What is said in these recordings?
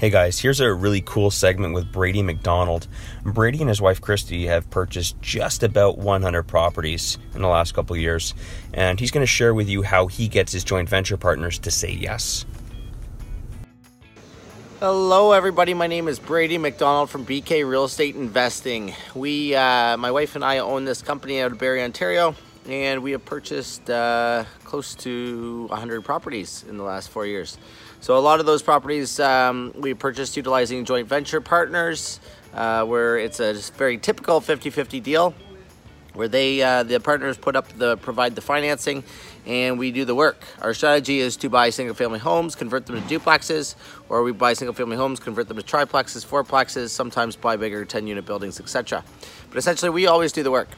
Hey guys, here's a really cool segment with Brady McDonald. Brady and his wife Christy have purchased just about 100 properties in the last couple years, and he's going to share with you how he gets his joint venture partners to say yes. Hello, everybody. My name is Brady McDonald from BK Real Estate Investing. We, uh, my wife and I, own this company out of Barrie, Ontario, and we have purchased uh, close to 100 properties in the last four years. So a lot of those properties um, we purchased utilizing joint venture partners, uh, where it's a very typical 50-50 deal, where they uh, the partners put up the provide the financing, and we do the work. Our strategy is to buy single-family homes, convert them to duplexes, or we buy single-family homes, convert them to triplexes, fourplexes, sometimes buy bigger 10-unit buildings, etc. But essentially, we always do the work.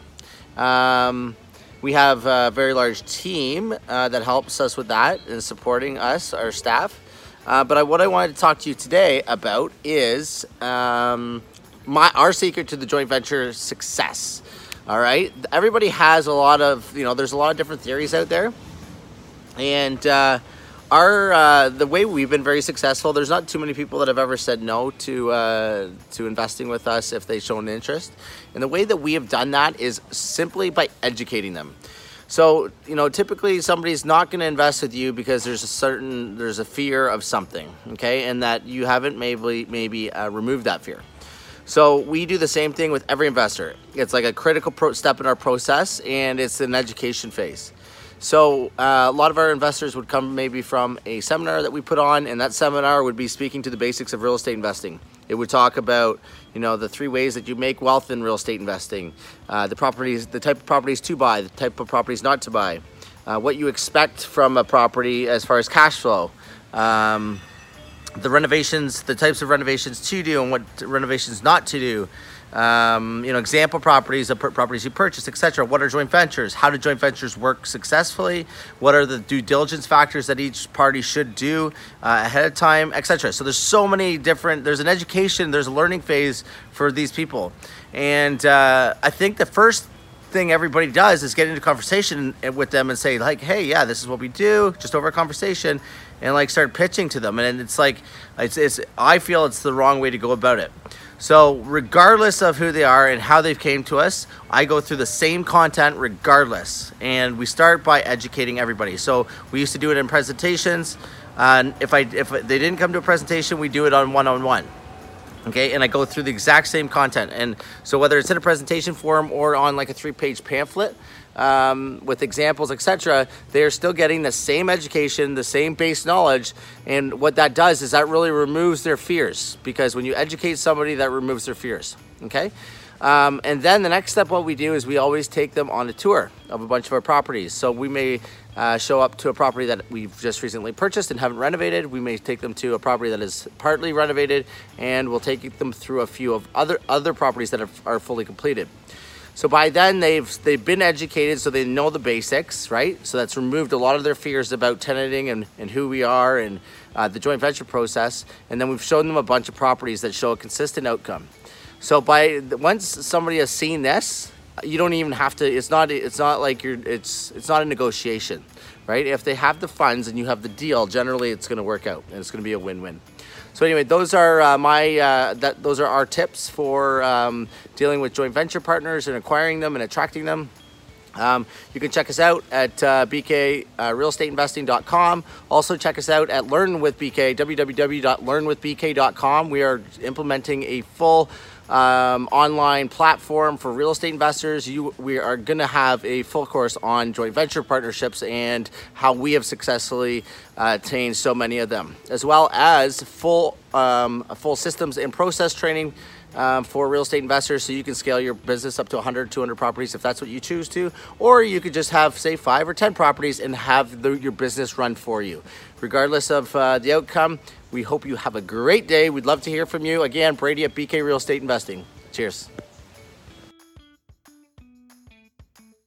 Um, we have a very large team uh, that helps us with that and supporting us, our staff. Uh, but I, what I wanted to talk to you today about is um, my our secret to the joint venture success. All right, everybody has a lot of you know. There's a lot of different theories out there, and uh, our uh, the way we've been very successful. There's not too many people that have ever said no to uh, to investing with us if they've shown interest. And the way that we have done that is simply by educating them. So, you know, typically somebody's not going to invest with you because there's a certain there's a fear of something, okay? And that you haven't maybe maybe uh, removed that fear. So, we do the same thing with every investor. It's like a critical pro- step in our process and it's an education phase. So, uh, a lot of our investors would come maybe from a seminar that we put on, and that seminar would be speaking to the basics of real estate investing. It would talk about, you know, the three ways that you make wealth in real estate investing, uh, the properties, the type of properties to buy, the type of properties not to buy, uh, what you expect from a property as far as cash flow, um, the renovations, the types of renovations to do, and what renovations not to do um, you know, example properties of properties you purchase, etc. What are joint ventures? How do joint ventures work successfully? What are the due diligence factors that each party should do uh, ahead of time, etc. So there's so many different. There's an education. There's a learning phase for these people, and uh, I think the first thing everybody does is get into conversation with them and say like hey yeah this is what we do just over a conversation and like start pitching to them and it's like it's, it's i feel it's the wrong way to go about it so regardless of who they are and how they've came to us, I go through the same content regardless. And we start by educating everybody. So we used to do it in presentations. And if I if they didn't come to a presentation, we do it on one-on-one. Okay, and I go through the exact same content. And so whether it's in a presentation form or on like a three-page pamphlet, um, with examples, etc., they're still getting the same education, the same base knowledge. And what that does is that really removes their fears because when you educate somebody, that removes their fears. Okay. Um, and then the next step, what we do is we always take them on a tour of a bunch of our properties. So we may uh, show up to a property that we've just recently purchased and haven't renovated. We may take them to a property that is partly renovated, and we'll take them through a few of other other properties that are, are fully completed. So by then they've they've been educated, so they know the basics, right? So that's removed a lot of their fears about tenanting and, and who we are and uh, the joint venture process. And then we've shown them a bunch of properties that show a consistent outcome. So by once somebody has seen this, you don't even have to. It's not. It's not like you're. It's it's not a negotiation, right? If they have the funds and you have the deal, generally it's going to work out and it's going to be a win-win. So anyway, those are uh, my uh, that those are our tips for um, dealing with joint venture partners and acquiring them and attracting them. Um, you can check us out at uh, bkrealestateinvesting.com. Also, check us out at Learn with BK, www.learnwithbk.com. We are implementing a full um, online platform for real estate investors. You, we are going to have a full course on joint venture partnerships and how we have successfully uh, attained so many of them, as well as full um, full systems and process training. Um, for real estate investors so you can scale your business up to 100 200 properties if that's what you choose to or you could just have say five or 10 properties and have the, your business run for you regardless of uh, the outcome we hope you have a great day. We'd love to hear from you. Again, Brady at BK Real Estate Investing. Cheers.